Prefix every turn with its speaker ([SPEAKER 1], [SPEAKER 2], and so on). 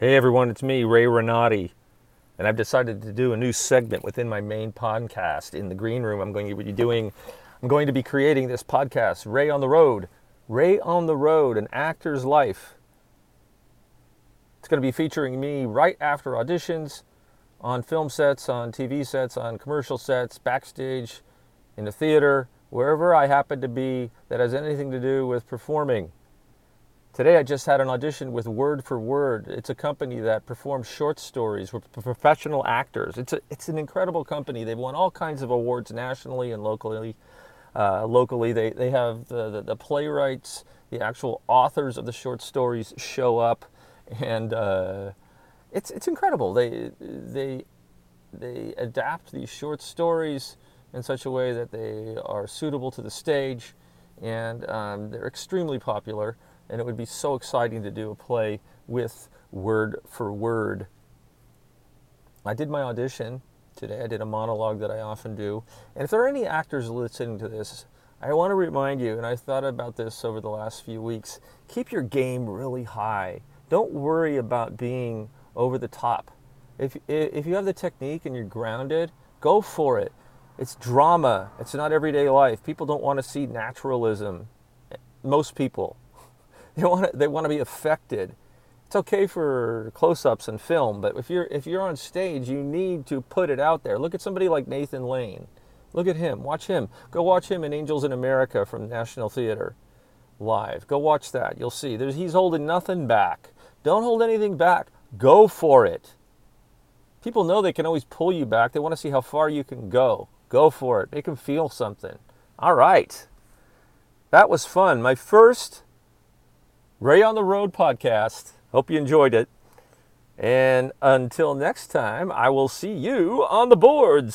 [SPEAKER 1] Hey everyone, it's me, Ray Renati, and I've decided to do a new segment within my main podcast in the green room. I'm going to be doing, I'm going to be creating this podcast, Ray on the Road. Ray on the Road, an actor's life. It's going to be featuring me right after auditions, on film sets, on TV sets, on commercial sets, backstage, in the theater, wherever I happen to be that has anything to do with performing. Today I just had an audition with Word for Word. It's a company that performs short stories with professional actors. It's, a, it's an incredible company. They've won all kinds of awards nationally and locally. Uh, locally, they, they have the, the, the, playwrights, the actual authors of the short stories show up, and uh, it's, it's incredible. They, they, they adapt these short stories in such a way that they are suitable to the stage, and um, they're extremely popular and it would be so exciting to do a play with word for word. I did my audition today. I did a monologue that I often do. And if there are any actors listening to this, I want to remind you, and I thought about this over the last few weeks keep your game really high. Don't worry about being over the top. If, if you have the technique and you're grounded, go for it. It's drama, it's not everyday life. People don't want to see naturalism. Most people. They want to, they want to be affected. It's okay for close-ups and film, but if you're if you're on stage, you need to put it out there. Look at somebody like Nathan Lane. Look at him. Watch him. Go watch him in Angels in America from National Theater live. Go watch that. You'll see. There's, he's holding nothing back. Don't hold anything back. Go for it. People know they can always pull you back. They want to see how far you can go. Go for it. Make them feel something. All right. That was fun. My first Ray on the Road podcast. Hope you enjoyed it. And until next time, I will see you on the boards.